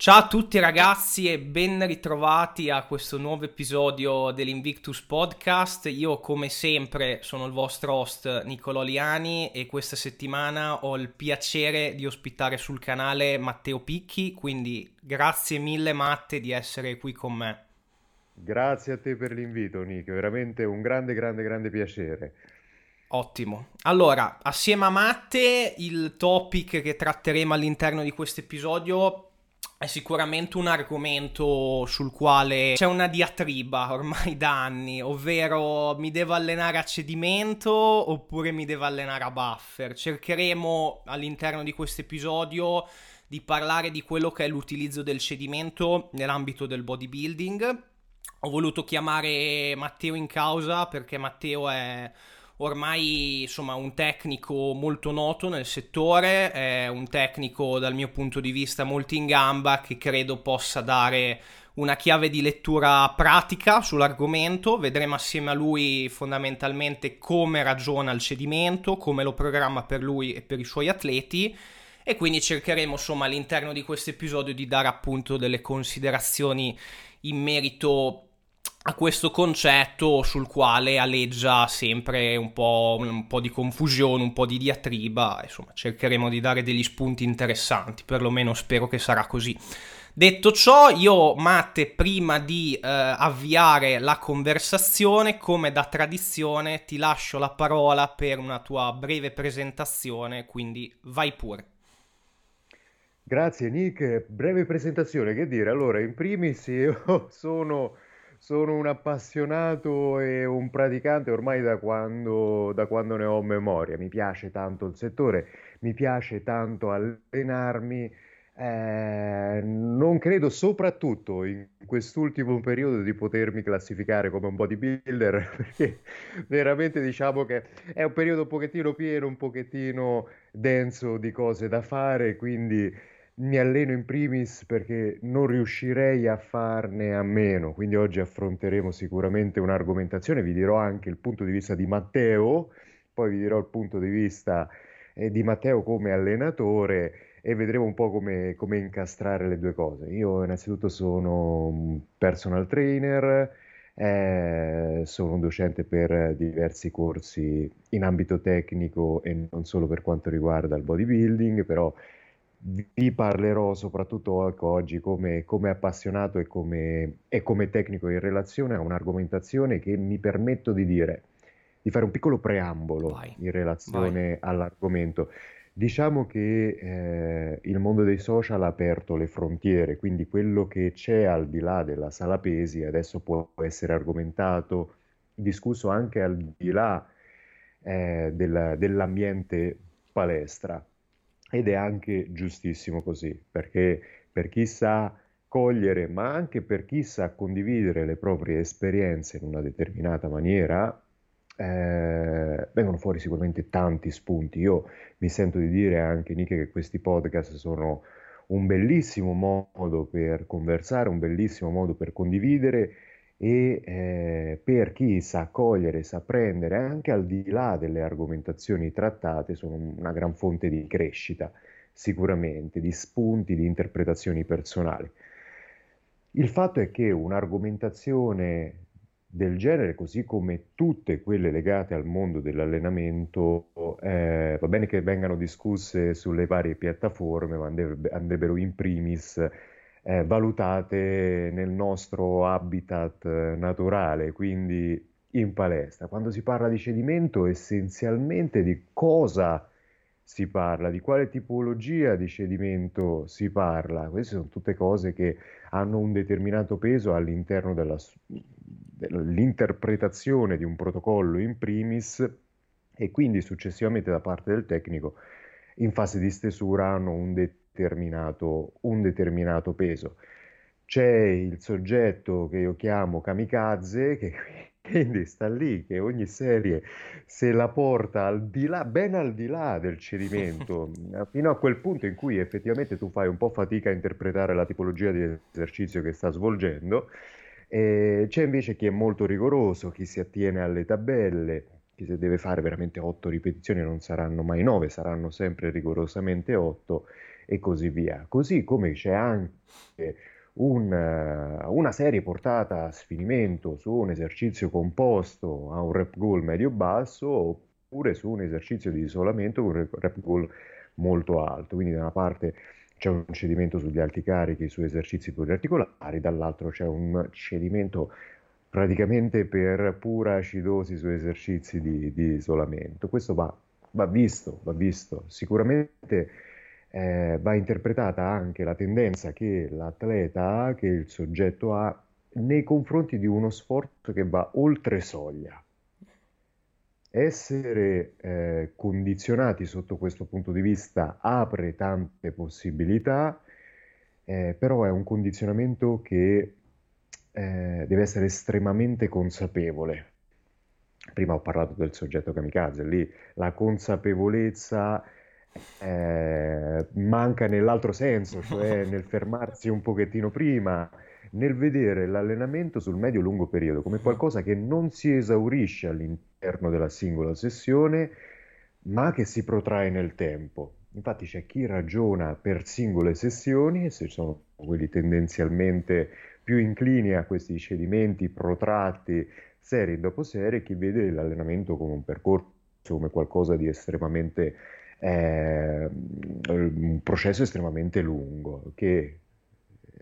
Ciao a tutti ragazzi e ben ritrovati a questo nuovo episodio dell'Invictus Podcast. Io come sempre sono il vostro host Niccolò Liani e questa settimana ho il piacere di ospitare sul canale Matteo Picchi, quindi grazie mille Matte di essere qui con me. Grazie a te per l'invito Nick, veramente un grande grande grande piacere. Ottimo. Allora, assieme a Matte, il topic che tratteremo all'interno di questo episodio è sicuramente un argomento sul quale c'è una diatriba ormai da anni, ovvero mi devo allenare a cedimento oppure mi devo allenare a buffer. Cercheremo all'interno di questo episodio di parlare di quello che è l'utilizzo del cedimento nell'ambito del bodybuilding. Ho voluto chiamare Matteo in causa perché Matteo è ormai insomma un tecnico molto noto nel settore, è un tecnico dal mio punto di vista molto in gamba che credo possa dare una chiave di lettura pratica sull'argomento, vedremo assieme a lui fondamentalmente come ragiona il cedimento, come lo programma per lui e per i suoi atleti. E quindi cercheremo insomma all'interno di questo episodio di dare appunto delle considerazioni in merito a questo concetto sul quale aleggia sempre un po', un po', di confusione, un po' di diatriba, insomma cercheremo di dare degli spunti interessanti, perlomeno spero che sarà così. Detto ciò, io Matte, prima di eh, avviare la conversazione, come da tradizione, ti lascio la parola per una tua breve presentazione, quindi vai pure. Grazie Nick, breve presentazione, che dire? Allora, in primis io sono sono un appassionato e un praticante ormai da quando, da quando ne ho memoria. Mi piace tanto il settore, mi piace tanto allenarmi. Eh, non credo soprattutto in quest'ultimo periodo di potermi classificare come un bodybuilder perché veramente diciamo che è un periodo un pochettino pieno, un pochettino denso di cose da fare, quindi mi alleno in primis perché non riuscirei a farne a meno, quindi oggi affronteremo sicuramente un'argomentazione, vi dirò anche il punto di vista di Matteo, poi vi dirò il punto di vista eh, di Matteo come allenatore e vedremo un po' come, come incastrare le due cose. Io innanzitutto sono un personal trainer, eh, sono un docente per diversi corsi in ambito tecnico e non solo per quanto riguarda il bodybuilding, però vi parlerò soprattutto ecco, oggi come, come appassionato e come, e come, tecnico in relazione a un'argomentazione che mi permetto di dire, di fare un piccolo preambolo vai, in relazione vai. all'argomento. Diciamo che eh, il mondo dei social ha aperto le frontiere, quindi quello che c'è al di là della sala pesi adesso può essere argomentato, discusso anche al di là eh, del, dell'ambiente palestra. Ed è anche giustissimo così, perché per chi sa cogliere, ma anche per chi sa condividere le proprie esperienze in una determinata maniera, eh, vengono fuori sicuramente tanti spunti. Io mi sento di dire anche, Nick, che questi podcast sono un bellissimo modo per conversare, un bellissimo modo per condividere e eh, per chi sa cogliere, sa prendere, anche al di là delle argomentazioni trattate, sono una gran fonte di crescita, sicuramente, di spunti, di interpretazioni personali. Il fatto è che un'argomentazione del genere, così come tutte quelle legate al mondo dell'allenamento, eh, va bene che vengano discusse sulle varie piattaforme, ma andrebbero in primis eh, valutate nel nostro habitat eh, naturale, quindi in palestra. Quando si parla di cedimento, essenzialmente di cosa si parla, di quale tipologia di cedimento si parla. Queste sono tutte cose che hanno un determinato peso all'interno della, dell'interpretazione di un protocollo in primis e quindi successivamente da parte del tecnico in fase di stesura hanno un determinato determinato, un determinato peso. C'è il soggetto che io chiamo kamikaze, che quindi sta lì, che ogni serie se la porta al di là, ben al di là del cedimento, fino a quel punto in cui effettivamente tu fai un po' fatica a interpretare la tipologia di esercizio che sta svolgendo. E c'è invece chi è molto rigoroso, chi si attiene alle tabelle, se deve fare veramente 8 ripetizioni non saranno mai 9, saranno sempre rigorosamente 8 e così via. Così come c'è anche un, una serie portata a sfinimento su un esercizio composto a un rep goal medio-basso oppure su un esercizio di isolamento con un rep goal molto alto. Quindi da una parte c'è un cedimento sugli alti carichi su esercizi pluriarticolari, dall'altro c'è un cedimento praticamente per pura acidosi su esercizi di, di isolamento. Questo va, va, visto, va visto. Sicuramente eh, va interpretata anche la tendenza che l'atleta ha, che il soggetto ha nei confronti di uno sforzo che va oltre soglia. Essere eh, condizionati sotto questo punto di vista apre tante possibilità, eh, però è un condizionamento che eh, deve essere estremamente consapevole. Prima ho parlato del soggetto kamikaze, lì la consapevolezza eh, manca nell'altro senso, cioè nel fermarsi un pochettino prima, nel vedere l'allenamento sul medio-lungo periodo come qualcosa che non si esaurisce all'interno della singola sessione, ma che si protrae nel tempo. Infatti c'è chi ragiona per singole sessioni, e se sono quelli tendenzialmente più inclini a questi cedimenti protratti serie dopo serie, chi vede l'allenamento come un percorso, come qualcosa di estremamente, eh, un processo estremamente lungo, che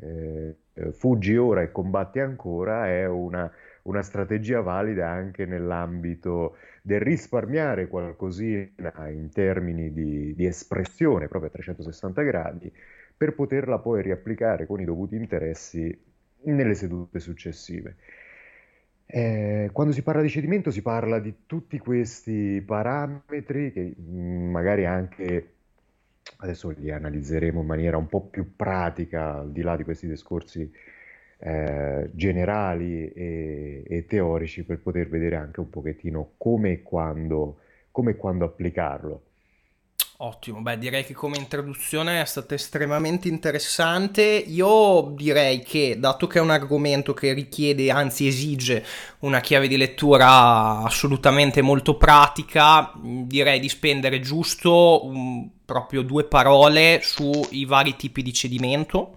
eh, fuggi ora e combatti ancora è una, una strategia valida anche nell'ambito del risparmiare qualcosina in termini di, di espressione proprio a 360 gradi per poterla poi riapplicare con i dovuti interessi nelle sedute successive. Eh, quando si parla di cedimento si parla di tutti questi parametri che mm, magari anche adesso li analizzeremo in maniera un po' più pratica al di là di questi discorsi eh, generali e, e, teorici per poter vedere anche un pochettino come e quando, come e quando applicarlo. Ottimo, beh direi che come introduzione è stata estremamente interessante. Io direi che dato che è un argomento che richiede, anzi esige una chiave di lettura assolutamente molto pratica, direi di spendere giusto un, proprio due parole sui vari tipi di cedimento.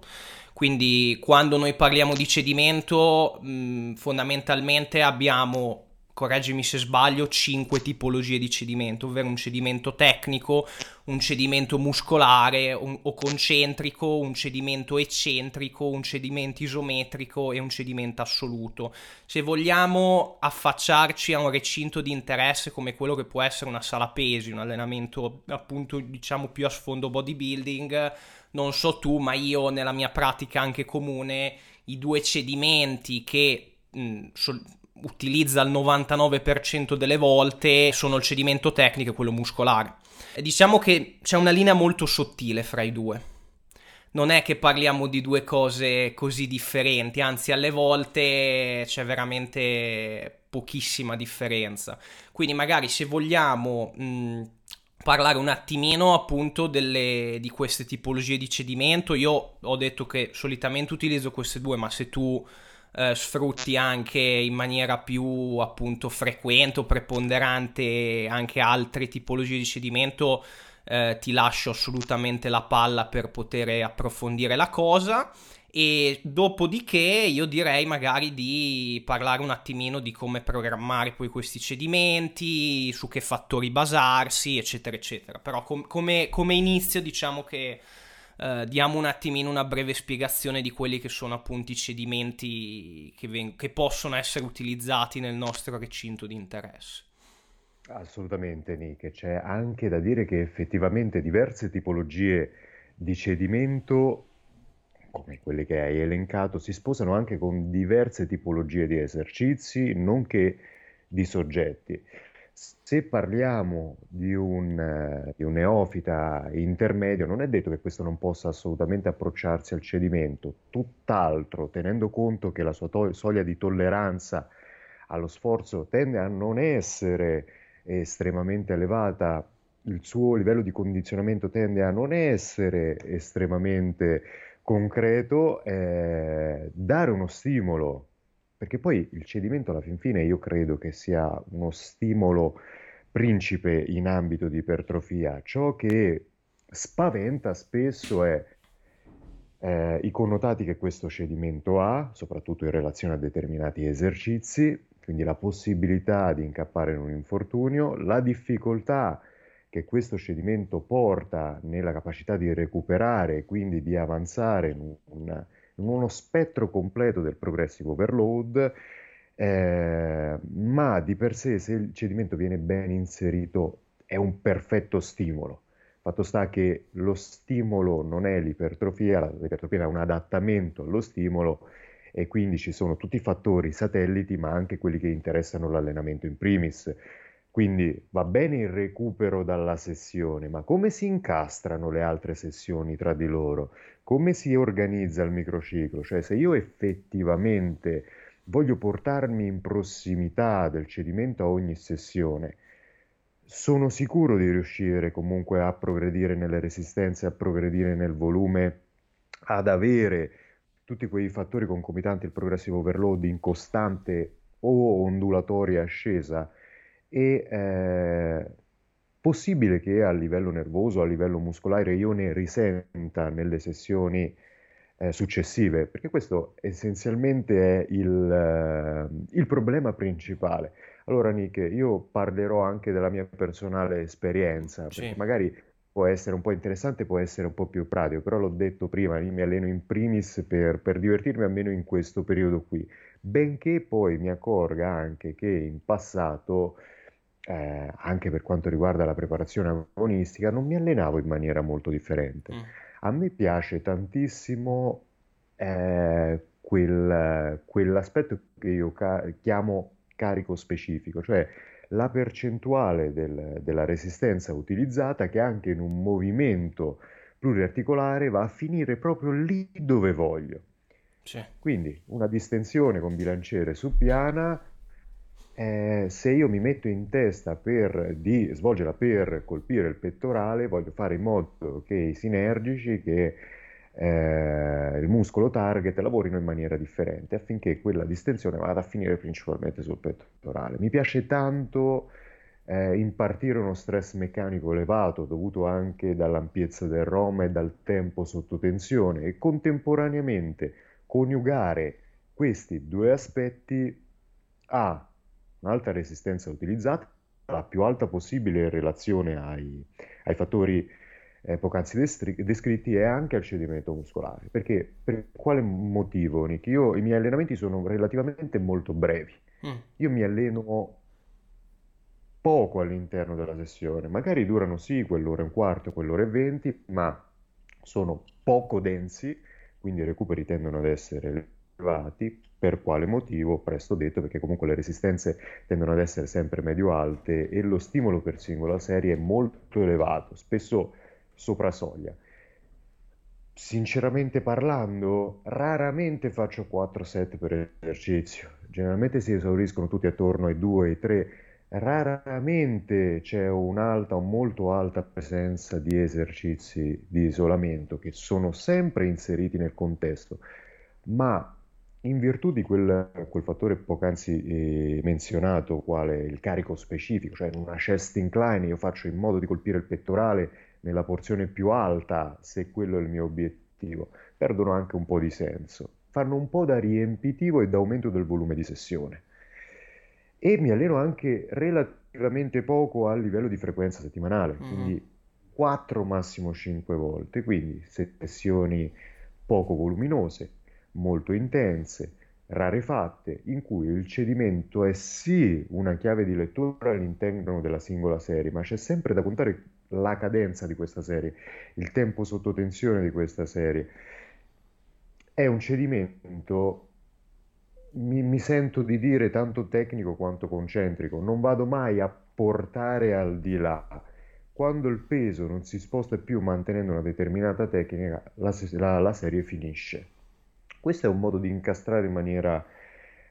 Quindi quando noi parliamo di cedimento, mh, fondamentalmente abbiamo correggimi se sbaglio, cinque tipologie di cedimento, ovvero un cedimento tecnico, un cedimento muscolare un, o concentrico, un cedimento eccentrico, un cedimento isometrico e un cedimento assoluto. Se vogliamo affacciarci a un recinto di interesse come quello che può essere una sala pesi, un allenamento appunto diciamo più a sfondo bodybuilding, non so tu, ma io nella mia pratica anche comune, i due cedimenti che mh, sol- utilizza il 99% delle volte sono il cedimento tecnico e quello muscolare. E diciamo che c'è una linea molto sottile fra i due. Non è che parliamo di due cose così differenti, anzi alle volte c'è veramente pochissima differenza. Quindi magari se vogliamo mh, parlare un attimino appunto delle, di queste tipologie di cedimento, io ho detto che solitamente utilizzo queste due, ma se tu eh, sfrutti anche in maniera più appunto frequente o preponderante anche altre tipologie di cedimento, eh, ti lascio assolutamente la palla per poter approfondire la cosa. E dopodiché io direi magari di parlare un attimino di come programmare poi questi cedimenti, su che fattori basarsi, eccetera, eccetera. Però com- come, come inizio diciamo che eh, diamo un attimino una breve spiegazione di quelli che sono appunto i cedimenti che, ven- che possono essere utilizzati nel nostro recinto di interesse. Assolutamente, Nick. C'è anche da dire che effettivamente diverse tipologie di cedimento, come quelle che hai elencato, si sposano anche con diverse tipologie di esercizi, nonché di soggetti. Se parliamo di un, eh, di un neofita intermedio, non è detto che questo non possa assolutamente approcciarsi al cedimento, tutt'altro, tenendo conto che la sua to- soglia di tolleranza allo sforzo tende a non essere estremamente elevata, il suo livello di condizionamento tende a non essere estremamente concreto, eh, dare uno stimolo perché poi il cedimento alla fin fine io credo che sia uno stimolo principe in ambito di ipertrofia. Ciò che spaventa spesso è eh, i connotati che questo cedimento ha, soprattutto in relazione a determinati esercizi, quindi la possibilità di incappare in un infortunio, la difficoltà che questo cedimento porta nella capacità di recuperare e quindi di avanzare in, un, uno spettro completo del progressive overload, eh, ma di per sé se il cedimento viene ben inserito è un perfetto stimolo. Fatto sta che lo stimolo non è l'ipertrofia, l'ipertrofia è un adattamento allo stimolo e quindi ci sono tutti i fattori satelliti, ma anche quelli che interessano l'allenamento in primis. Quindi va bene il recupero dalla sessione, ma come si incastrano le altre sessioni tra di loro? Come si organizza il microciclo? Cioè se io effettivamente voglio portarmi in prossimità del cedimento a ogni sessione, sono sicuro di riuscire comunque a progredire nelle resistenze, a progredire nel volume, ad avere tutti quei fattori concomitanti al progressive overload in costante o ondulatoria ascesa e eh, possibile che a livello nervoso, a livello muscolare io ne risenta nelle sessioni eh, successive, perché questo essenzialmente è il, eh, il problema principale. Allora, Nick, io parlerò anche della mia personale esperienza, perché Sì. magari può essere un po' interessante, può essere un po' più pratico, però l'ho detto prima, io mi alleno in primis per, per divertirmi almeno in questo periodo qui, benché poi mi accorga anche che in passato, eh, anche per quanto riguarda la preparazione agonistica, non mi allenavo in maniera molto differente. Mm. A me piace tantissimo eh, quel- quell'aspetto che io ca- chiamo carico specifico, cioè la percentuale del- della resistenza utilizzata che anche in un movimento pluriarticolare va a finire proprio lì dove voglio. Sì. Quindi una distensione con bilanciere su piana, eh, se io mi metto in testa per, di svolgerla per colpire il pettorale, voglio fare in modo che i sinergici, che eh, il muscolo target lavorino in maniera differente affinché quella distensione vada a finire principalmente sul pettorale. Mi piace tanto eh, impartire uno stress meccanico elevato dovuto anche dall'ampiezza del ROM e dal tempo sotto tensione e contemporaneamente coniugare questi due aspetti a un'alta resistenza utilizzata, la più alta possibile in relazione ai, ai fattori eh, poc'anzi destri- descritti e anche al cedimento muscolare. Perché per quale motivo, Nick? Io i miei allenamenti sono relativamente molto brevi. Mm. Io mi alleno poco all'interno della sessione, magari durano sì quell'ora e un quarto, quell'ora e venti, ma sono poco densi, quindi i recuperi tendono ad essere elevati. Per quale motivo? Presto detto, perché comunque le resistenze tendono ad essere sempre medio-alte e lo stimolo per singola serie è molto elevato, spesso sopra soglia. Sinceramente parlando, raramente faccio 4 set per esercizio. Generalmente si esauriscono tutti attorno ai 2, ai 3. Raramente c'è un'alta o molto alta presenza di esercizi di isolamento che sono sempre inseriti nel contesto, ma in virtù di quel, quel fattore poc'anzi eh, menzionato, quale il carico specifico, cioè in una chest incline io faccio in modo di colpire il pettorale nella porzione più alta, se quello è il mio obiettivo, perdono anche un po' di senso. Fanno un po' da riempitivo e da aumento del volume di sessione. E mi alleno anche relativamente poco a livello di frequenza settimanale, Mhm. quindi 4 massimo 5 volte, quindi sessioni poco voluminose, molto intense, rarefatte, in cui il cedimento è sì una chiave di lettura all'interno della singola serie, ma c'è sempre da contare la cadenza di questa serie, il tempo sotto tensione di questa serie. È un cedimento, mi, mi sento di dire, tanto tecnico quanto concentrico, non vado mai a portare al di là. Quando il peso non si sposta più mantenendo una determinata tecnica, la, la- la serie finisce. Questo è un modo di incastrare in maniera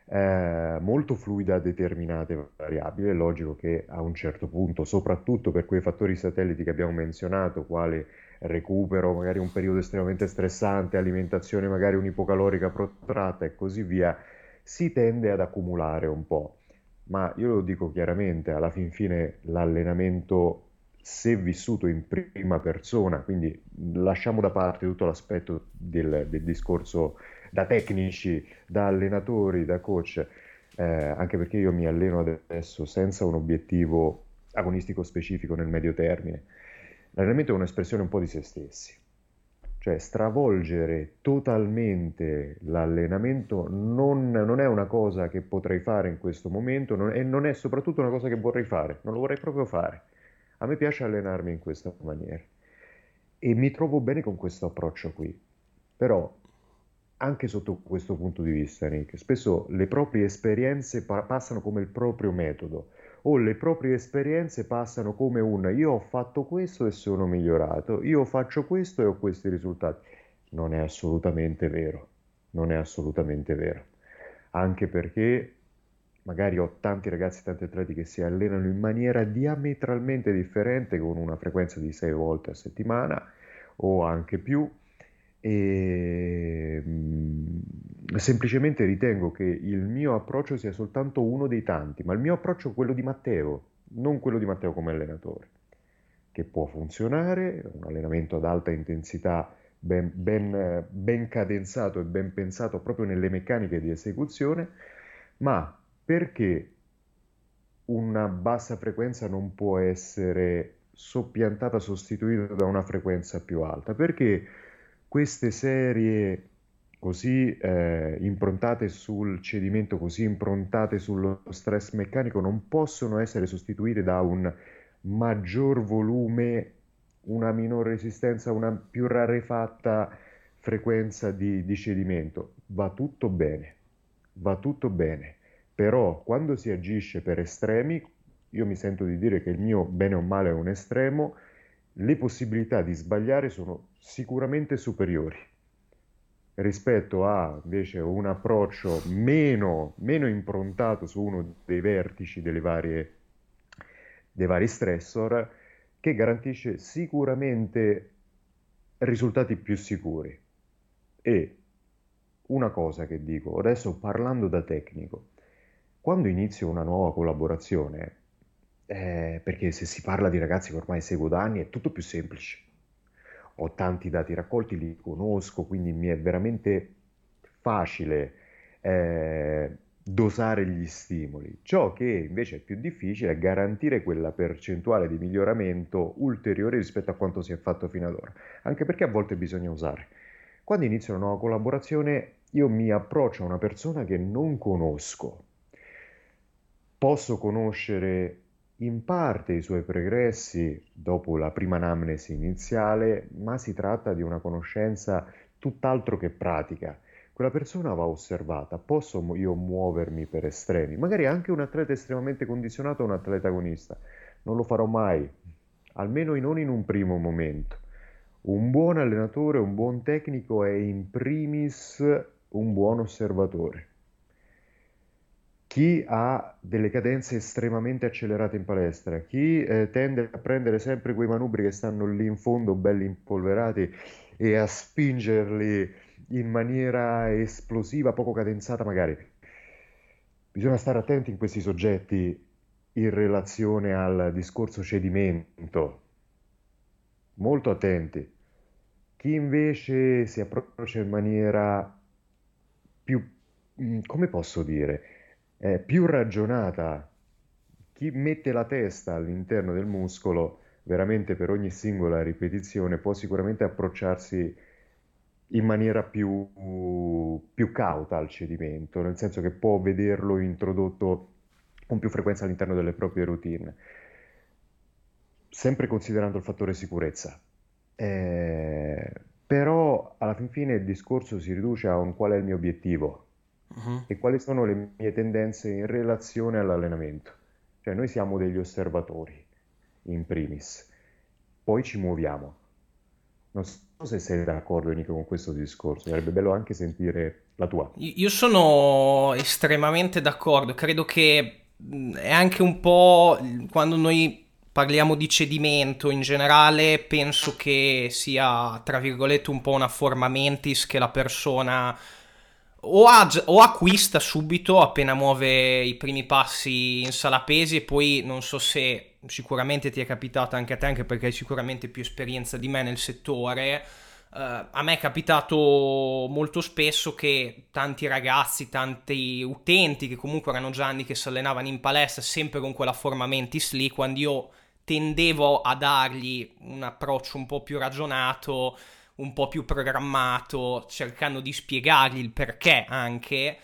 eh, molto fluida determinate variabili. È logico che a un certo punto, soprattutto per quei fattori satelliti che abbiamo menzionato, quali recupero, magari un periodo estremamente stressante, alimentazione magari unipocalorica protratta e così via, si tende ad accumulare un po'. Ma io lo dico chiaramente, alla fin fine l'allenamento, se vissuto in prima persona, quindi lasciamo da parte tutto l'aspetto del, del discorso da tecnici, da allenatori, da coach, eh, anche perché io mi alleno adesso senza un obiettivo agonistico specifico nel medio termine. L'allenamento è un'espressione un po' di se stessi, cioè stravolgere totalmente l'allenamento non, non, è una cosa che potrei fare in questo momento non, e non è soprattutto una cosa che vorrei fare, non lo vorrei proprio fare. A me piace allenarmi in questa maniera e mi trovo bene con questo approccio qui, però anche sotto questo punto di vista, Nick, spesso le proprie esperienze pa- passano come il proprio metodo o le proprie esperienze passano come un io ho fatto questo e sono migliorato, io faccio questo e ho questi risultati. Non è assolutamente vero, non è assolutamente vero. Anche perché magari ho tanti ragazzi, tanti atleti che si allenano in maniera diametralmente differente con una frequenza di sei volte a settimana o anche più e mm, semplicemente ritengo che il mio approccio sia soltanto uno dei tanti, ma il mio approccio è quello di Matteo, non quello di Matteo come allenatore, che può funzionare, un allenamento ad alta intensità ben, ben, ben cadenzato e ben pensato proprio nelle meccaniche di esecuzione, ma perché una bassa frequenza non può essere soppiantata, sostituita da una frequenza più alta? Perché queste serie così eh, improntate sul cedimento, così improntate sullo stress meccanico, non possono essere sostituite da un maggior volume, una minore resistenza, una più rarefatta frequenza di, di cedimento. Va tutto bene, va tutto bene, però quando si agisce per estremi, io mi sento di dire che il mio bene o male è un estremo, le possibilità di sbagliare sono sicuramente superiori rispetto a invece un approccio meno, meno improntato su uno dei vertici varie, dei vari stressor che garantisce sicuramente risultati più sicuri. E una cosa che dico, adesso parlando da tecnico, quando inizio una nuova collaborazione, eh, perché se si parla di ragazzi che ormai seguo da anni è tutto più semplice. Ho tanti dati raccolti, li conosco, quindi mi è veramente facile eh, dosare gli stimoli. Ciò che invece è più difficile è garantire quella percentuale di miglioramento ulteriore rispetto a quanto si è fatto fino ad ora, anche perché a volte bisogna usare. Quando inizio una nuova collaborazione, io mi approccio a una persona che non conosco. Posso conoscere in parte i suoi pregressi dopo la prima anamnesi iniziale, ma si tratta di una conoscenza tutt'altro che pratica. Quella persona va osservata, posso io muovermi per estremi, magari anche un atleta estremamente condizionato o un atleta agonista, non lo farò mai, almeno non in un primo momento. Un buon allenatore, un buon tecnico è in primis un buon osservatore chi ha delle cadenze estremamente accelerate in palestra, chi eh, tende a prendere sempre quei manubri che stanno lì in fondo belli impolverati e a spingerli in maniera esplosiva, poco cadenzata magari. Bisogna stare attenti in questi soggetti in relazione al discorso cedimento, molto attenti. Chi invece si approccia in maniera più, mm, come posso dire, eh, più ragionata. Chi mette la testa all'interno del muscolo, veramente per ogni singola ripetizione, può sicuramente approcciarsi in maniera più, più cauta al cedimento, nel senso che può vederlo introdotto con più frequenza all'interno delle proprie routine, sempre considerando il fattore sicurezza. Eh, però alla fin fine il discorso si riduce a un qual è il mio obiettivo, uh-huh. e quali sono le mie tendenze in relazione all'allenamento. Cioè noi siamo degli osservatori, in primis, poi ci muoviamo. Non so se sei d'accordo Nico con questo discorso, sarebbe bello anche sentire la tua. Io sono estremamente d'accordo, credo che è anche un po' quando noi parliamo di cedimento in generale, penso che sia, tra virgolette, un po' una forma mentis che la persona o, ag- o, acquista subito appena muove i primi passi in sala pesi e poi non so se sicuramente ti è capitato anche a te anche perché hai sicuramente più esperienza di me nel settore Uh, a me è capitato molto spesso che tanti ragazzi, tanti utenti che comunque erano già anni che si allenavano in palestra sempre con quella forma mentis lì, quando io tendevo a dargli un approccio un po' più ragionato, un po' più programmato, cercando di spiegargli il perché anche,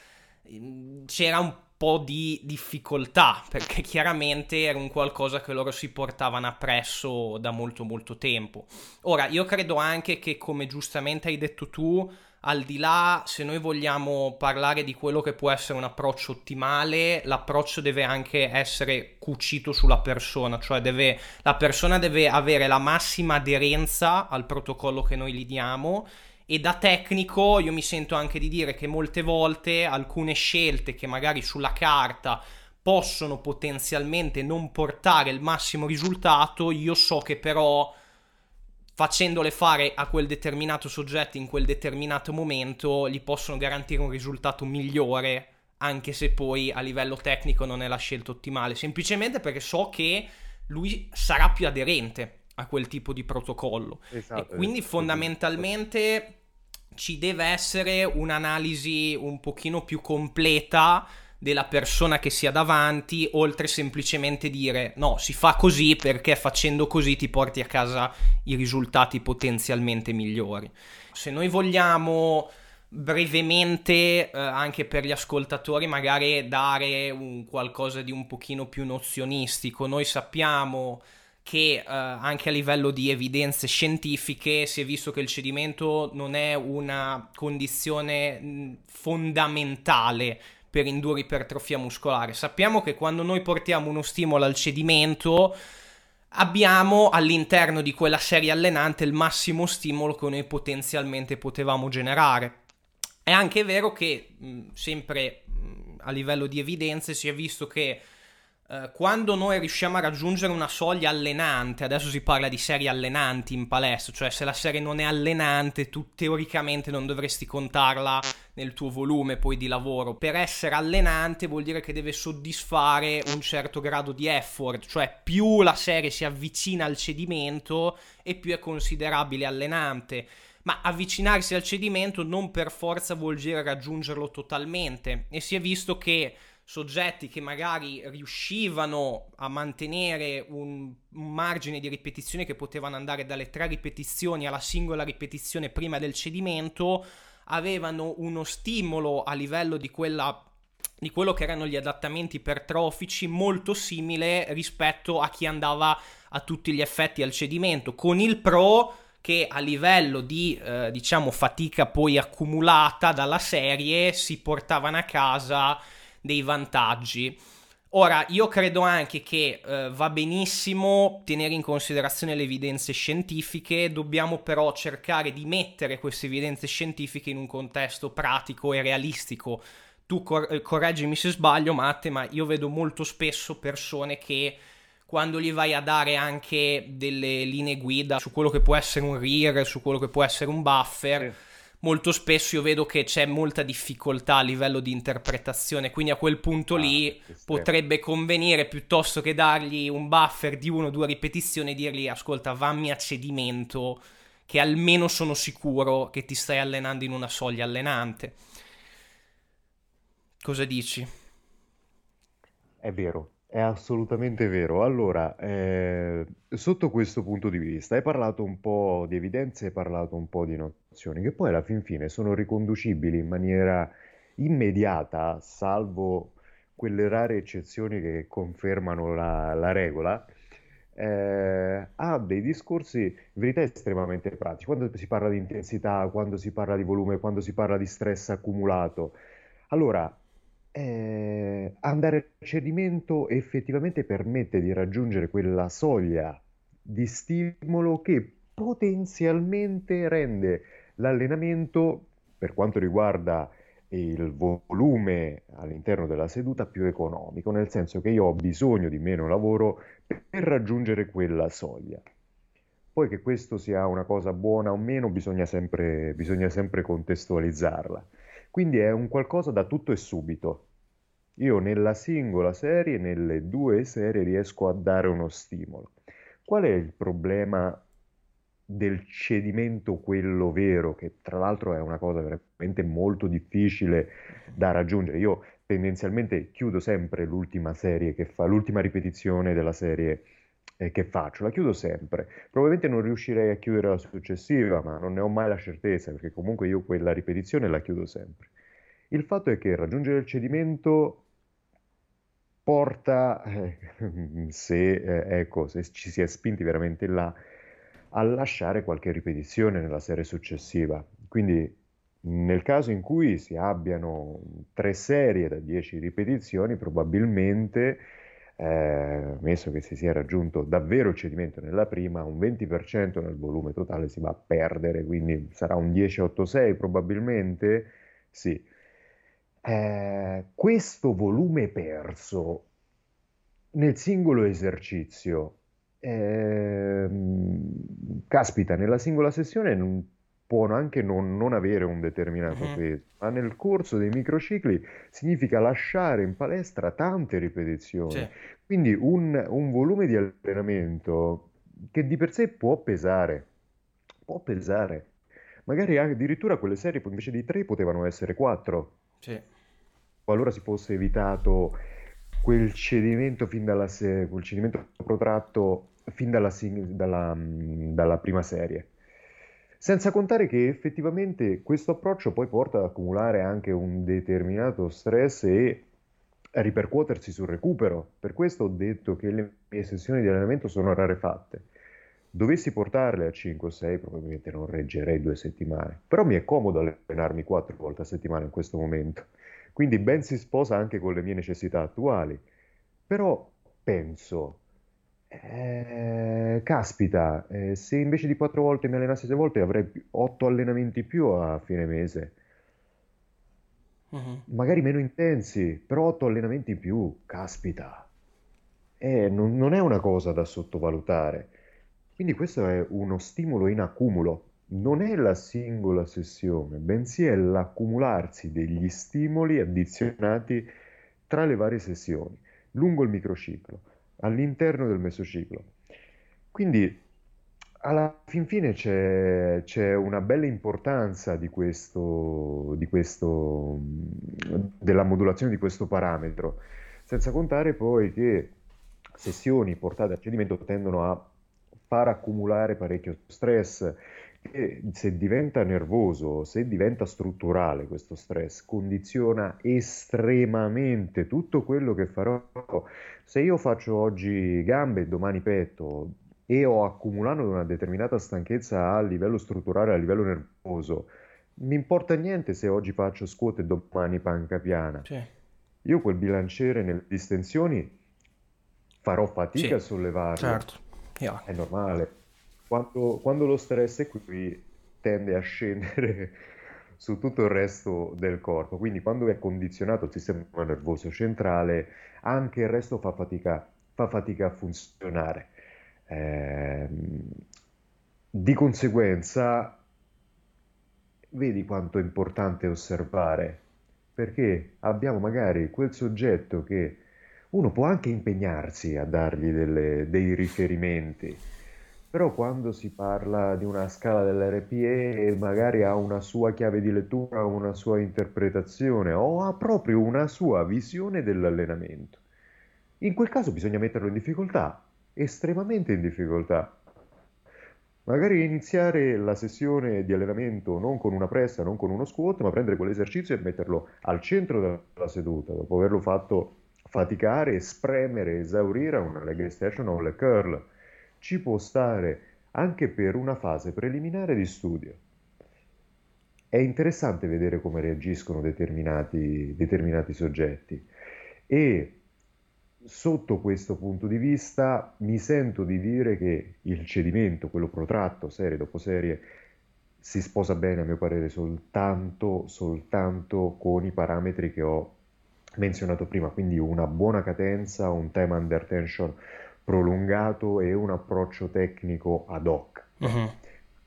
c'era un po' di difficoltà, perché chiaramente era un qualcosa che loro si portavano appresso da molto molto tempo. Ora, io credo anche che, come giustamente hai detto tu, al di là, se noi vogliamo parlare di quello che può essere un approccio ottimale, l'approccio deve anche essere cucito sulla persona, cioè deve, la persona deve avere la massima aderenza al protocollo che noi gli diamo e da tecnico io mi sento anche di dire che molte volte alcune scelte che magari sulla carta possono potenzialmente non portare il massimo risultato, io so che però facendole fare a quel determinato soggetto in quel determinato momento gli possono garantire un risultato migliore anche se poi a livello tecnico non è la scelta ottimale, semplicemente perché so che lui sarà più aderente a quel tipo di protocollo. Esatto, e quindi esatto. fondamentalmente ci deve essere un'analisi un pochino più completa della persona che sia davanti, oltre semplicemente dire no, si fa così perché facendo così ti porti a casa i risultati potenzialmente migliori. Se noi vogliamo brevemente, eh, anche per gli ascoltatori, magari dare un qualcosa di un pochino più nozionistico, noi sappiamo che uh, anche a livello di evidenze scientifiche si è visto che il cedimento non è una condizione fondamentale per indurre ipertrofia muscolare. Sappiamo che quando noi portiamo uno stimolo al cedimento abbiamo all'interno di quella serie allenante il massimo stimolo che noi potenzialmente potevamo generare. È anche vero che sempre a livello di evidenze si è visto che Uh, quando noi riusciamo a raggiungere una soglia allenante, adesso si parla di serie allenanti in palestra, cioè se la serie non è allenante, tu teoricamente non dovresti contarla nel tuo volume poi di lavoro. Per essere allenante vuol dire che deve soddisfare un certo grado di effort, cioè più la serie si avvicina al cedimento e più è considerabile allenante. Ma avvicinarsi al cedimento non per forza vuol dire raggiungerlo totalmente e si è visto che soggetti che magari riuscivano a mantenere un, margine di ripetizione che potevano andare dalle tre ripetizioni alla singola ripetizione prima del cedimento, avevano uno stimolo a livello di quella di quello che erano gli adattamenti ipertrofici molto simile rispetto a chi andava a tutti gli effetti al cedimento, con il pro che a livello di eh, diciamo fatica poi accumulata dalla serie si portavano a casa dei vantaggi. Ora, io credo anche che eh, va benissimo tenere in considerazione le evidenze scientifiche, dobbiamo però cercare di mettere queste evidenze scientifiche in un contesto pratico e realistico. Tu cor- eh, correggimi se sbaglio, Matte, ma io vedo molto spesso persone che quando gli vai a dare anche delle linee guida su quello che può essere un rear, su quello che può essere un buffer, sì molto spesso io vedo che c'è molta difficoltà a livello di interpretazione, quindi a quel punto ah, lì potrebbe convenire piuttosto che dargli un buffer di uno o due ripetizioni e dirgli ascolta vammi a cedimento che almeno sono sicuro che ti stai allenando in una soglia allenante. Cosa dici? È vero, è assolutamente vero. Allora, eh, sotto questo punto di vista, hai parlato un po' di evidenze, hai parlato un po' di nozioni, che poi alla fin fine sono riconducibili in maniera immediata, salvo quelle rare eccezioni che confermano la, la regola, eh, a dei discorsi in verità estremamente pratici. Quando si parla di intensità, quando si parla di volume, quando si parla di stress accumulato. Allora, eh, andare a cedimento effettivamente permette di raggiungere quella soglia di stimolo che potenzialmente rende l'allenamento, per quanto riguarda il volume all'interno della seduta, più economico, nel senso che io ho bisogno di meno lavoro per raggiungere quella soglia. Poi che questo sia una cosa buona o meno bisogna sempre, bisogna sempre contestualizzarla. Quindi è un qualcosa da tutto e subito. Io nella singola serie, nelle due serie, riesco a dare uno stimolo. Qual è il problema del cedimento, quello vero, che tra l'altro è una cosa veramente molto difficile da raggiungere? Io tendenzialmente chiudo sempre l'ultima serie che fa, l'ultima ripetizione della serie eh, che faccio, la chiudo sempre. Probabilmente non riuscirei a chiudere la successiva, ma non ne ho mai la certezza, perché comunque io quella ripetizione la chiudo sempre. Il fatto è che raggiungere il cedimento porta, eh, se, eh, ecco, se ci si è spinti veramente là, a lasciare qualche ripetizione nella serie successiva. Quindi nel caso in cui si abbiano tre serie da 10 ripetizioni, probabilmente, eh, messo che si sia raggiunto davvero il cedimento nella prima, un 20% nel volume totale si va a perdere, quindi sarà un 10-8-6 probabilmente, sì. Eh, questo volume perso nel singolo esercizio, eh, caspita, nella singola sessione non può anche non, non avere un determinato Mhm. peso, ma nel corso dei microcicli significa lasciare in palestra tante ripetizioni. Sì, Quindi un, un volume di allenamento che di per sé può pesare, può pesare. Magari addirittura quelle serie invece di tre potevano essere quattro, sì. qualora si fosse evitato quel cedimento fin dalla quel cedimento protratto fin dalla, dalla, mm, dalla prima serie. Senza contare che effettivamente questo approccio poi porta ad accumulare anche un determinato stress e ripercuotersi sul recupero. Per questo ho detto che le mie sessioni di allenamento sono rarefatte. Dovessi portarle a 5 o 6, probabilmente non reggerei due settimane. Però mi è comodo allenarmi quattro volte a settimana in questo momento. Quindi ben si sposa anche con le mie necessità attuali. Però penso, eh, caspita, eh, se invece di quattro volte mi allenassi sei volte avrei otto allenamenti in più a fine mese. Mhm. Magari meno intensi, però otto allenamenti in più, caspita. Eh, non, non è una cosa da sottovalutare. Quindi questo è uno stimolo in accumulo. Non è la singola sessione, bensì è l'accumularsi degli stimoli addizionati tra le varie sessioni, lungo il microciclo, all'interno del mesociclo. Quindi alla fin fine c'è, c'è una bella importanza di questo, di questo, della modulazione di questo parametro, senza contare poi che sessioni portate a cedimento tendono a far accumulare parecchio stress se diventa nervoso, se diventa strutturale questo stress, condiziona estremamente tutto quello che farò. Se io faccio oggi gambe e domani petto e ho accumulato una determinata stanchezza a livello strutturale, a livello nervoso, mi importa niente se oggi faccio squat e domani panca piana. Sì, Io quel bilanciere nelle distensioni farò fatica a sì, sollevarlo, certo. Io- è normale. Quando, quando lo stress è qui tende a scendere su tutto il resto del corpo, quindi quando è condizionato il sistema nervoso centrale, anche il resto fa fatica, fa fatica a funzionare. Ehm, di conseguenza, vedi quanto è importante osservare, perché abbiamo magari quel soggetto che uno può anche impegnarsi a dargli delle- dei riferimenti, però quando si parla di una scala dell'RPE magari ha una sua chiave di lettura, una sua interpretazione o ha proprio una sua visione dell'allenamento. In quel caso bisogna metterlo in difficoltà, estremamente in difficoltà. Magari iniziare la sessione di allenamento non con una pressa, non con uno squat, ma prendere quell'esercizio e metterlo al centro della seduta, dopo averlo fatto faticare, spremere, esaurire una leg extension o leg curl. Ci può stare anche per una fase preliminare di studio. È interessante vedere come reagiscono determinati, determinati soggetti e sotto questo punto di vista mi sento di dire che il cedimento, quello protratto, serie dopo serie, si sposa bene a mio parere soltanto, soltanto con i parametri che ho menzionato prima, quindi una buona cadenza, un time under tension prolungato e un approccio tecnico ad hoc. Mhm.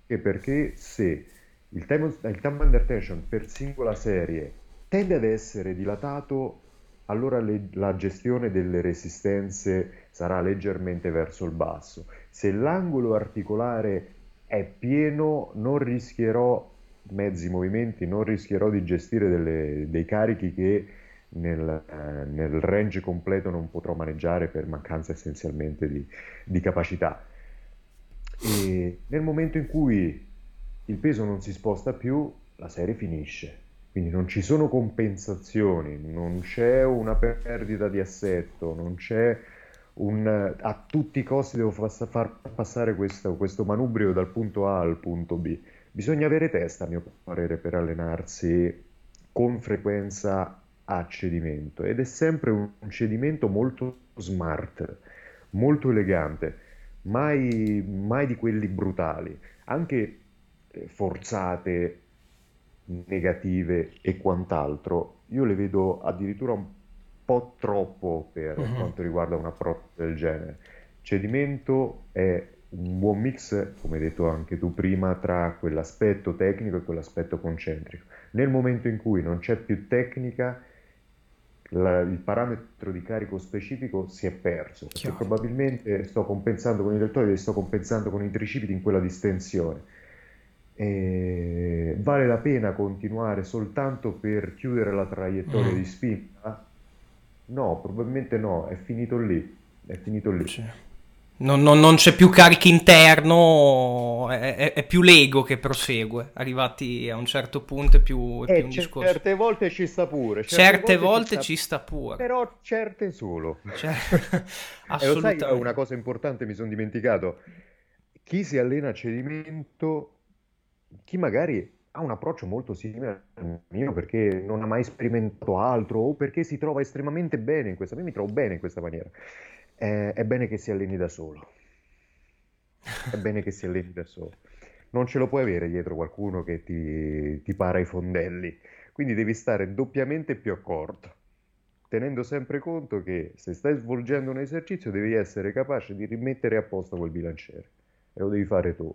E perché se il time, il time under tension per singola serie tende ad essere dilatato, allora le, la gestione delle resistenze sarà leggermente verso il basso. Se l'angolo articolare è pieno, non rischierò mezzi movimenti, non rischierò di gestire delle, dei carichi che nel, eh, nel, range completo non potrò maneggiare per mancanza essenzialmente di, di capacità. E nel momento in cui il peso non si sposta più, la serie finisce. Quindi non ci sono compensazioni, non c'è una perdita di assetto, non c'è un... a tutti i costi devo far passare questo, questo manubrio dal punto A al punto B. Bisogna avere testa, a mio parere, per allenarsi con frequenza a cedimento ed è sempre un cedimento molto smart, molto elegante, mai, mai di quelli brutali, anche eh, forzate, negative e quant'altro. Io le vedo addirittura un po' troppo per uh-huh. quanto riguarda un approccio del genere. Cedimento è un buon mix, come hai detto anche tu prima, tra quell'aspetto tecnico e quell'aspetto concentrico. Nel momento in cui non c'è più tecnica, la, il parametro di carico specifico si è perso, perché probabilmente sto compensando con i deltoidi e sto compensando con i tricipiti in quella distensione. E vale la pena continuare soltanto per chiudere la traiettoria mm. di spinta? No, probabilmente no, è finito lì, è finito lì. Sì. Non, non, non, c'è più carico interno, è, è, è, più l'ego che prosegue. Arrivati a un certo punto è più, è più eh, un discorso. Certe volte ci sta pure. Certe, certe volte, volte, ci, sta... pure. Però certe solo. Cioè, assolutamente. E lo sai, una cosa importante mi sono dimenticato. Chi si allena a cedimento, chi magari ha un approccio molto simile al mio perché non ha mai sperimentato altro o perché si trova estremamente bene in questa... Io mi trovo bene in questa maniera è, è bene che si alleni da solo. È bene che si alleni da solo. Non ce lo puoi avere dietro qualcuno che ti, ti para i fondelli, quindi devi stare doppiamente più accorto, tenendo sempre conto che se stai svolgendo un esercizio devi essere capace di rimettere a posto quel bilanciere e lo devi fare tu.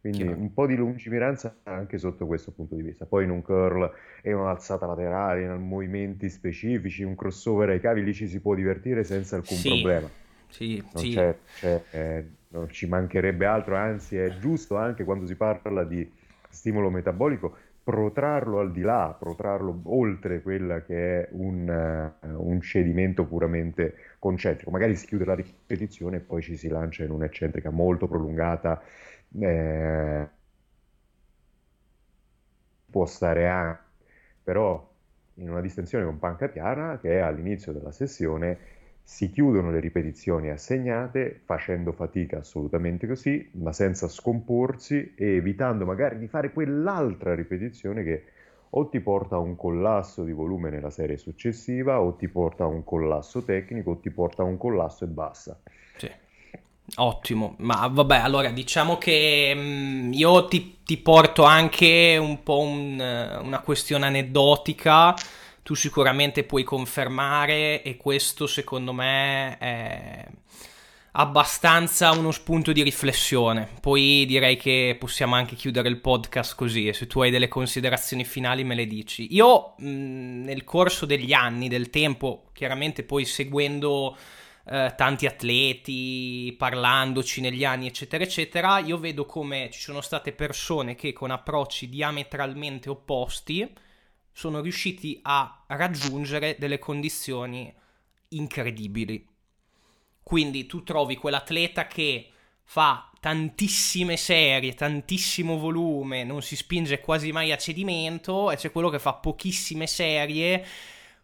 Quindi Chiaro. un po' di lungimiranza anche sotto questo punto di vista. Poi in un curl e un'alzata laterale, in movimenti specifici, un crossover ai cavi, lì ci si può divertire senza alcun sì. problema. Sì, non, sì. C'è, c'è, eh, non ci mancherebbe altro, anzi è giusto anche quando si parla di stimolo metabolico protrarlo al di là, protrarlo oltre quella che è un, uh, un, cedimento puramente concentrico. Magari si chiude la ripetizione e poi ci si lancia in un'eccentrica molto prolungata eh, può stare anche, però in una distensione con panca piana che all'inizio della sessione si chiudono le ripetizioni assegnate facendo fatica assolutamente così, ma senza scomporsi e evitando magari di fare quell'altra ripetizione che o ti porta a un collasso di volume nella serie successiva o ti porta a un collasso tecnico o ti porta a un collasso e basta. Sì. Ottimo, ma vabbè, allora diciamo che mh, mm, io ti, ti, porto anche un po' un, una questione aneddotica, tu sicuramente puoi confermare e questo secondo me è abbastanza uno spunto di riflessione. Poi direi che possiamo anche chiudere il podcast così e se tu hai delle considerazioni finali me le dici. Io mh, mm, nel corso degli anni, del tempo, chiaramente poi seguendo eh, tanti atleti, parlandoci negli anni, eccetera, eccetera, io vedo come ci sono state persone che con approcci diametralmente opposti sono riusciti a raggiungere delle condizioni incredibili. Quindi tu trovi quell'atleta che fa tantissime serie, tantissimo volume, non si spinge quasi mai a cedimento, e c'è quello che fa pochissime serie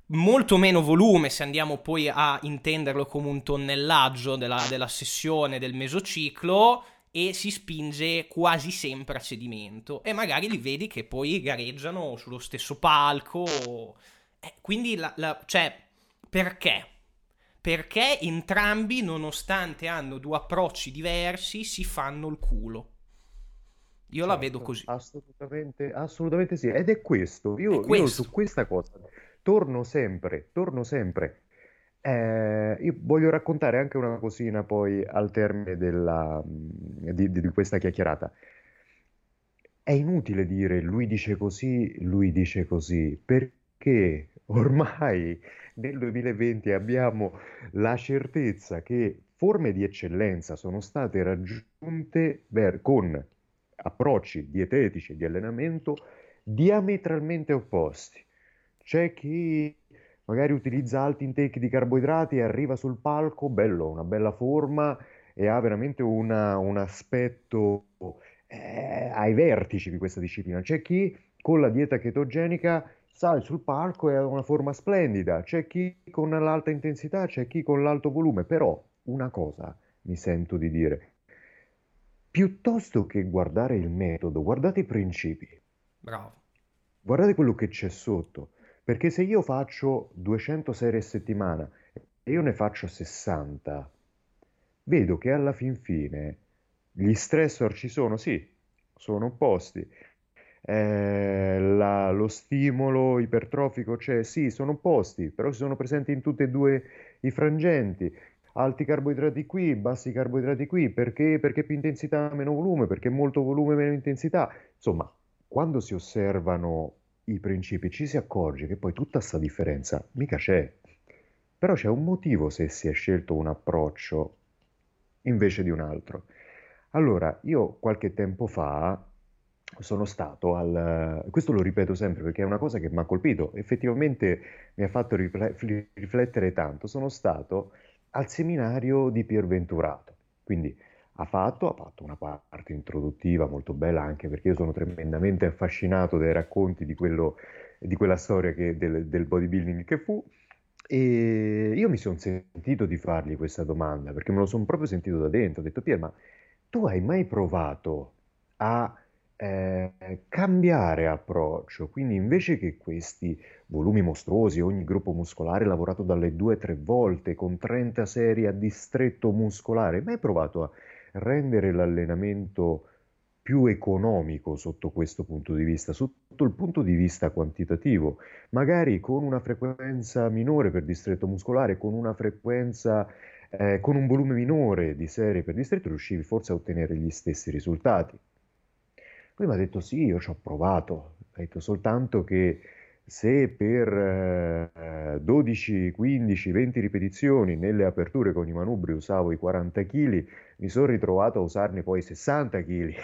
molto meno volume se andiamo poi a intenderlo come un tonnellaggio della, della sessione del mesociclo e si spinge quasi sempre a cedimento e magari li vedi che poi gareggiano sullo stesso palco. Eh, quindi la, la, cioè perché? perché entrambi nonostante hanno due approcci diversi si fanno il culo. Io certo, la vedo così. assolutamente, assolutamente sì. Ed è questo. Io, è questo. io su questa cosa torno sempre, torno sempre. Eh, io voglio raccontare anche una cosina poi al termine della, mm, di, di, questa chiacchierata. È inutile dire lui dice così, lui dice così, perché ormai nel 2020 abbiamo la certezza che forme di eccellenza sono state raggiunte con approcci dietetici e di allenamento diametralmente opposti. C'è chi magari utilizza alti intake di carboidrati e arriva sul palco, bello, una bella forma e ha veramente una, un aspetto eh, ai vertici di questa disciplina. C'è chi con la dieta chetogenica sale sul palco e ha una forma splendida, c'è chi con l'alta intensità, c'è chi con l'alto volume, però una cosa mi sento di dire, piuttosto che guardare il metodo, guardate i principi. Bravo. Guardate quello che c'è sotto, perché se io faccio 200 serie a settimana e io ne faccio 60, vedo che alla fin fine gli stressor ci sono, sì, sono opposti. Eh, la, lo stimolo ipertrofico c'è, sì, sono opposti, però sono presenti in tutti e due i frangenti. Alti carboidrati qui, bassi carboidrati qui, perché? Perché più intensità, meno volume, perché molto volume, meno intensità. Insomma, quando si osservano i principi ci si accorge che poi tutta questa differenza mica c'è. Però c'è un motivo se si è scelto un approccio invece di un altro. Allora, io qualche tempo fa sono stato al... questo lo ripeto sempre perché è una cosa che mi ha colpito, effettivamente mi ha fatto riflettere tanto, sono stato al seminario di Pier Venturato, quindi ha fatto, ha fatto una parte introduttiva molto bella anche perché io sono tremendamente affascinato dai racconti di, quello, di quella storia che, del, del, bodybuilding che fu. E io mi sono sentito di fargli questa domanda perché me lo sono proprio sentito da dentro, ho detto Pier ma tu hai mai provato a eh, cambiare approccio, quindi invece che questi volumi mostruosi, ogni gruppo muscolare lavorato dalle due o tre volte con 30 serie a distretto muscolare, mai provato a rendere l'allenamento più economico sotto questo punto di vista, sotto il punto di vista quantitativo, magari con una frequenza minore per distretto muscolare, con una frequenza eh, con un volume minore di serie per distretto riuscivi forse a ottenere gli stessi risultati. Poi mi ha detto sì, io ci ho provato, ha detto soltanto che se per eh, 12, 15, 20 ripetizioni nelle aperture con i manubri usavo i 40 kg, mi sono ritrovato a usarne poi 60 kg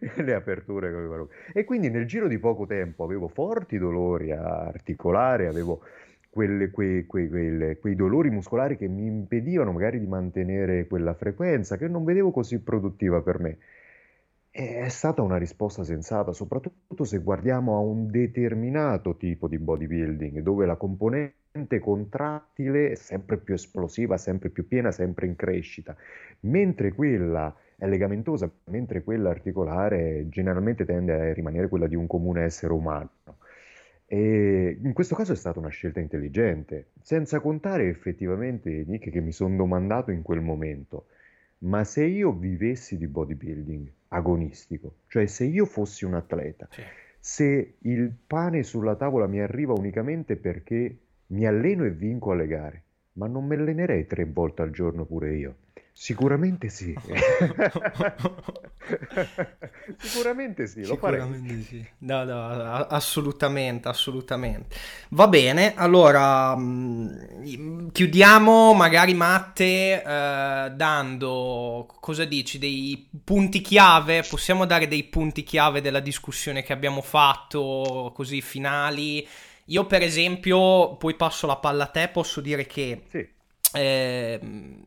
nelle aperture con i manubri. E quindi nel giro di poco tempo avevo forti dolori articolari, avevo quelle, quei, quei, quei, quei dolori muscolari che mi impedivano magari di mantenere quella frequenza che non vedevo così produttiva per me. È stata una risposta sensata, soprattutto se guardiamo a un determinato tipo di bodybuilding, dove la componente contrattile è sempre più esplosiva, sempre più piena, sempre in crescita, mentre quella è legamentosa, mentre quella articolare generalmente tende a rimanere quella di un comune essere umano. E in questo caso è stata una scelta intelligente, senza contare effettivamente, Nick, che mi sono domandato in quel momento, ma se io vivessi di bodybuilding agonistico, cioè se io fossi un atleta, sì. se il pane sulla tavola mi arriva unicamente perché mi alleno e vinco alle gare, ma non mi allenerei tre volte al giorno pure io. Sicuramente sì. Sicuramente sì, lo Sicuramente sì. No, no, assolutamente, assolutamente. Va bene, allora mm, chiudiamo magari Matte eh, dando, cosa dici, dei punti chiave, possiamo dare dei punti chiave della discussione che abbiamo fatto, così finali. Io per esempio, poi passo la palla a te, posso dire che... Sì eh,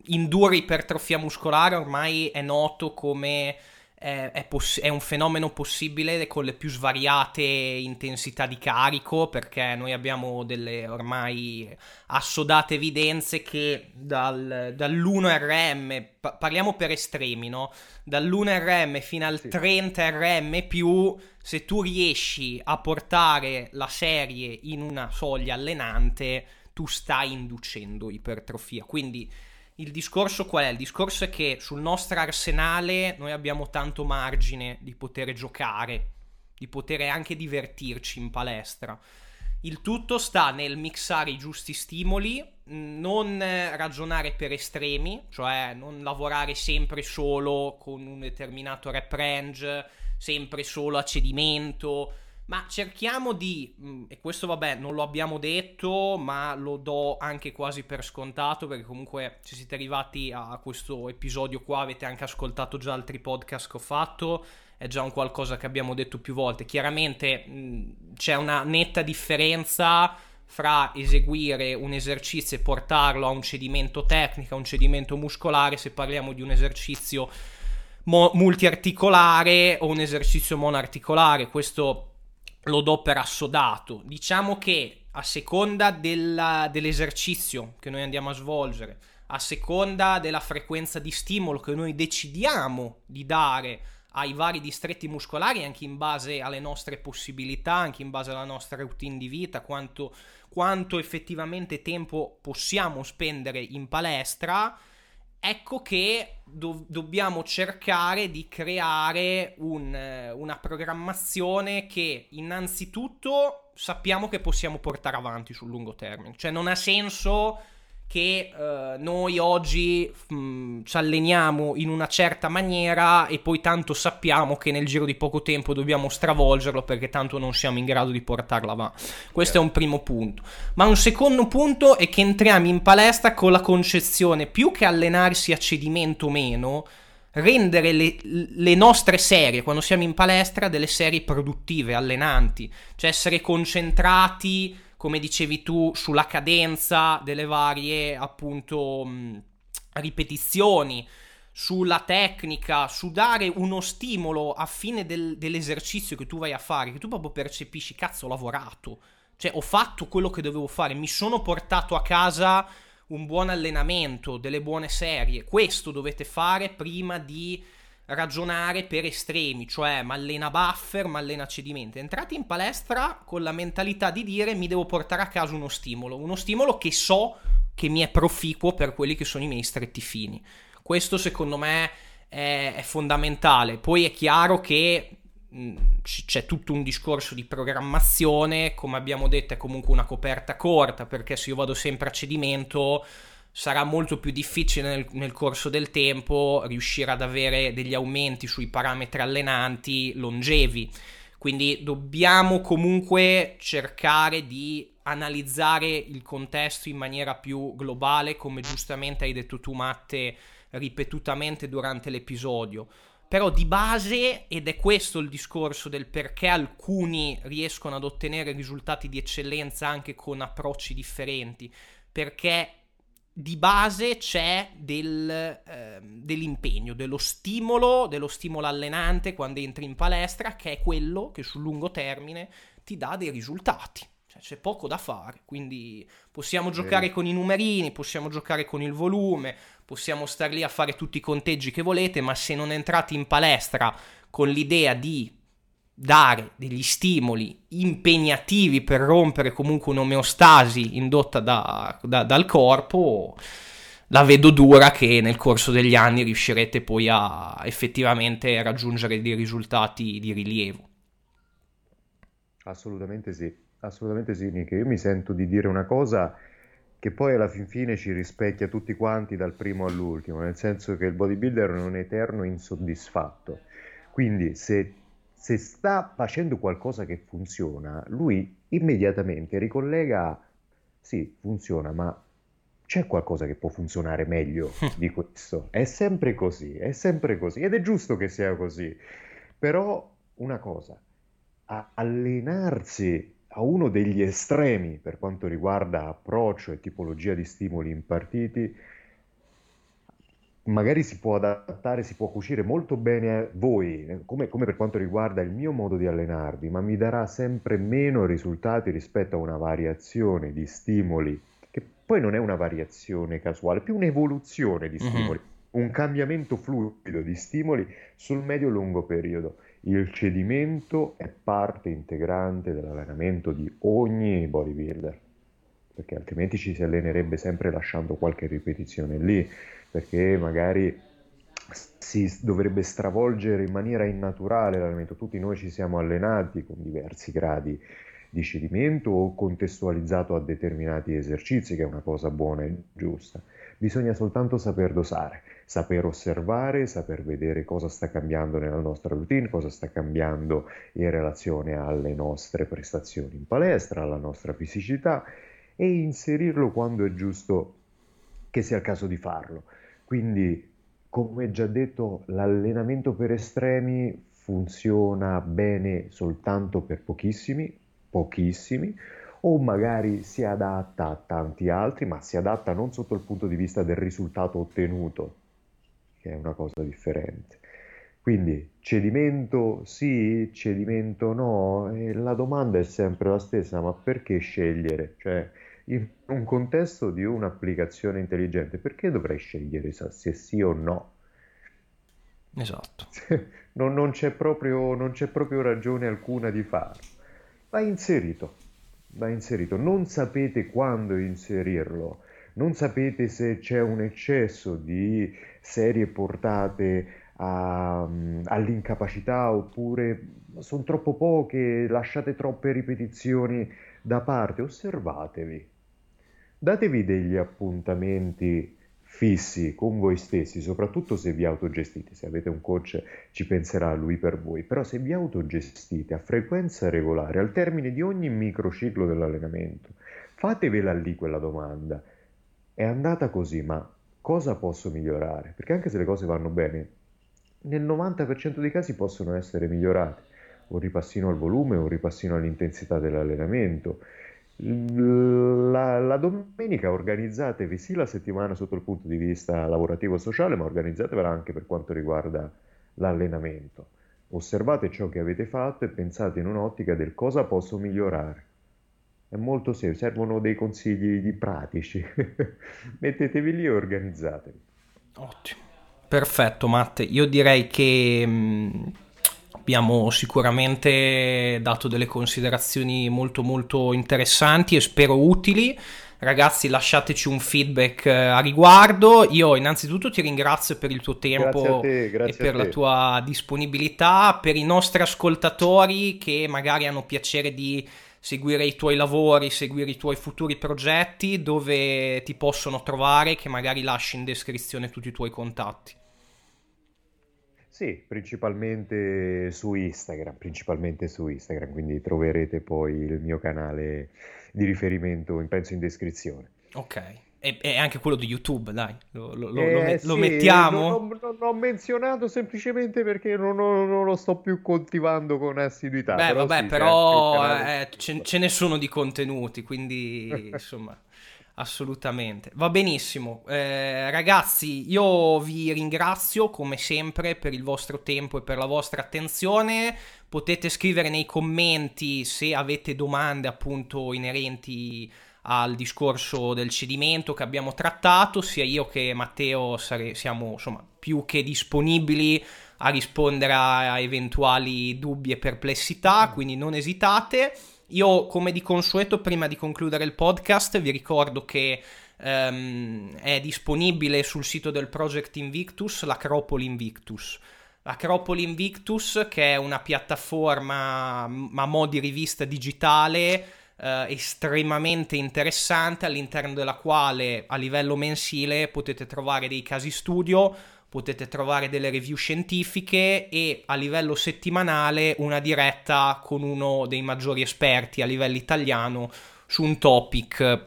indurre ipertrofia muscolare ormai è noto come eh, è, poss- è, un fenomeno possibile con le più svariate intensità di carico perché noi abbiamo delle ormai assodate evidenze che dal, dall'1 RM, pa- parliamo per estremi, no? Dall'1 RM fino al sì. 30 RM più, se tu riesci a portare la serie in una soglia allenante tu stai inducendo ipertrofia. Quindi il discorso qual è? Il discorso è che sul nostro arsenale noi abbiamo tanto margine di poter giocare, di poter anche divertirci in palestra. Il tutto sta nel mixare i giusti stimoli, non ragionare per estremi, cioè non lavorare sempre solo con un determinato rep range, sempre solo a cedimento, Ma cerchiamo di, mm, e questo vabbè non lo abbiamo detto, ma lo do anche quasi per scontato perché comunque se siete arrivati a questo episodio qua avete anche ascoltato già altri podcast che ho fatto, è già un qualcosa che abbiamo detto più volte. Chiaramente mm, c'è una netta differenza fra eseguire un esercizio e portarlo a un cedimento tecnico, a un cedimento muscolare, se parliamo di un esercizio mo- multiarticolare o un esercizio monoarticolare. Questo lo do per assodato. Diciamo che a seconda della, dell'esercizio che noi andiamo a svolgere, a seconda della frequenza di stimolo che noi decidiamo di dare ai vari distretti muscolari, anche in base alle nostre possibilità, anche in base alla nostra routine di vita, quanto, quanto effettivamente tempo possiamo spendere in palestra, ecco che do- dobbiamo cercare di creare un, eh, una programmazione che innanzitutto sappiamo che possiamo portare avanti sul lungo termine. Cioè non ha senso che uh, noi oggi mh, ci alleniamo in una certa maniera e poi tanto sappiamo che nel giro di poco tempo dobbiamo stravolgerlo perché tanto non siamo in grado di portarla avanti. Questo è un primo punto. Ma un secondo punto è che entriamo in palestra con la concezione più che allenarsi a cedimento o meno, rendere le, le, nostre serie, quando siamo in palestra, delle serie produttive, allenanti, cioè essere concentrati come dicevi tu, sulla cadenza delle varie appunto ripetizioni, sulla tecnica, su dare uno stimolo a fine del, dell'esercizio che tu vai a fare, che tu proprio percepisci, cazzo, ho lavorato, cioè ho fatto quello che dovevo fare, mi sono portato a casa un buon allenamento, delle buone serie, questo dovete fare prima di ragionare per estremi, cioè mallena buffer, mallena cedimento. Entrate in palestra con la mentalità di dire mi devo portare a casa uno stimolo, uno stimolo che so che mi è proficuo per quelli che sono i miei stretti fini. Questo secondo me è, è fondamentale. Poi è chiaro che c'è tutto un discorso di programmazione, come abbiamo detto è comunque una coperta corta, perché se io vado sempre a cedimento sarà molto più difficile nel, nel, corso del tempo riuscire ad avere degli aumenti sui parametri allenanti longevi. Quindi dobbiamo comunque cercare di analizzare il contesto in maniera più globale, come giustamente hai detto tu Matte ripetutamente durante l'episodio. Però di base, ed è questo il discorso del perché alcuni riescono ad ottenere risultati di eccellenza anche con approcci differenti, perché di base c'è del, eh, dell'impegno, dello stimolo, dello stimolo allenante quando entri in palestra, che è quello che sul lungo termine ti dà dei risultati. Cioè, c'è poco da fare, quindi possiamo giocare con i numerini, possiamo giocare con il volume, possiamo star lì a fare tutti i conteggi che volete, ma se non entrate in palestra con l'idea di dare degli stimoli impegnativi per rompere comunque un'omeostasi indotta da, da, dal corpo, la vedo dura che nel corso degli anni riuscirete poi a effettivamente raggiungere dei risultati di rilievo. Assolutamente sì, assolutamente sì, Nick. Io mi sento di dire una cosa che poi alla fin fine ci rispecchia tutti quanti dal primo all'ultimo, nel senso che il bodybuilder è un eterno insoddisfatto. Quindi se se sta facendo qualcosa che funziona, lui immediatamente ricollega, sì, funziona, ma c'è qualcosa che può funzionare meglio di questo. È sempre così, è sempre così ed è giusto che sia così. Però una cosa, allenarsi a uno degli estremi per quanto riguarda approccio e tipologia di stimoli impartiti magari si può adattare, si può cucire molto bene a voi, come, come, per quanto riguarda il mio modo di allenarvi, ma mi darà sempre meno risultati rispetto a una variazione di stimoli, che poi non è una variazione casuale, più un'evoluzione di mhm. stimoli, mm-hmm. un cambiamento fluido di stimoli sul medio-lungo periodo. Il cedimento è parte integrante dell'allenamento di ogni bodybuilder, perché altrimenti ci si allenerebbe sempre lasciando qualche ripetizione lì perché magari si dovrebbe stravolgere in maniera innaturale l'allenamento. Tutti noi ci siamo allenati con diversi gradi di cedimento o contestualizzato a determinati esercizi, che è una cosa buona e giusta. Bisogna soltanto saper dosare, saper osservare, saper vedere cosa sta cambiando nella nostra routine, cosa sta cambiando in relazione alle nostre prestazioni in palestra, alla nostra fisicità e inserirlo quando è giusto che sia il caso di farlo. Quindi, come già detto, l'allenamento per estremi funziona bene soltanto per pochissimi, pochissimi, o magari si adatta a tanti altri, ma si adatta non sotto il punto di vista del risultato ottenuto, che è una cosa differente. Quindi cedimento sì, cedimento no, e la domanda è sempre la stessa, ma perché scegliere? Cioè, in un contesto di un'applicazione intelligente, perché dovrei scegliere se sì o no? Esatto. non, non, c'è proprio, non c'è proprio ragione alcuna di farlo. Va inserito, va inserito. Non sapete quando inserirlo, non sapete se c'è un eccesso di serie portate a, all'incapacità oppure sono troppo poche, lasciate troppe ripetizioni da parte, osservatevi Datevi degli appuntamenti fissi con voi stessi, soprattutto se vi autogestite. Se avete un coach ci penserà lui per voi, però se vi autogestite a frequenza regolare, al termine di ogni microciclo dell'allenamento, fatevela lì quella domanda. È andata così, ma cosa posso migliorare? Perché anche se le cose vanno bene, nel 90% dei casi possono essere migliorate. Un ripassino al volume, un ripassino all'intensità dell'allenamento, la, la, domenica organizzatevi sì la settimana sotto il punto di vista lavorativo e sociale, ma organizzatevela anche per quanto riguarda l'allenamento. Osservate ciò che avete fatto e pensate in un'ottica del cosa posso migliorare. È molto semplice, servono dei consigli pratici. Mettetevi lì e organizzatevi. Ottimo. Perfetto, Matte. Io direi che mh, abbiamo sicuramente dato delle considerazioni molto molto interessanti e spero utili. Ragazzi, lasciateci un feedback eh, a riguardo. Io innanzitutto ti ringrazio per il tuo tempo te, e per la tua disponibilità. Per i nostri ascoltatori che magari hanno piacere di seguire i tuoi lavori, seguire i tuoi futuri progetti, dove ti possono trovare, che magari lasci in descrizione tutti i tuoi contatti. Sì, principalmente su Instagram, principalmente su Instagram, quindi troverete poi il mio canale di riferimento, penso in descrizione. Ok, e, anche quello di YouTube, dai, lo, lo, eh, lo, lo mettiamo? Non, non, non, ho menzionato semplicemente perché non, non, lo sto più coltivando con assiduità. Beh, però vabbè, sì, però canale... eh, ce, ce ne sono di contenuti, quindi insomma... Assolutamente, va benissimo. Eh, ragazzi, io vi ringrazio come sempre per il vostro tempo e per la vostra attenzione. Potete scrivere nei commenti se avete domande appunto inerenti al discorso del cedimento che abbiamo trattato. Sia io che Matteo sare- siamo insomma più che disponibili a rispondere a eventuali dubbi e perplessità, quindi non esitate. Io, come di consueto, prima di concludere il podcast, vi ricordo che um, è disponibile sul sito del Project Invictus l'Acropoli Invictus. L'Acropoli Invictus, che è una piattaforma a mo' di rivista digitale eh, estremamente interessante, all'interno della quale a livello mensile potete trovare dei casi studio potete trovare delle review scientifiche e a livello settimanale una diretta con uno dei maggiori esperti a livello italiano su un topic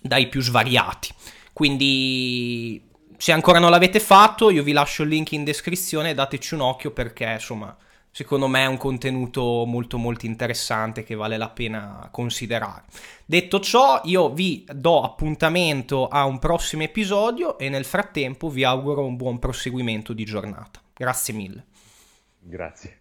dai più svariati. Quindi se ancora non l'avete fatto io vi lascio il link in descrizione, dateci un occhio perché insomma secondo me è un contenuto molto molto interessante che vale la pena considerare. Detto ciò, io vi do appuntamento a un prossimo episodio e nel frattempo vi auguro un buon proseguimento di giornata. Grazie mille. Grazie.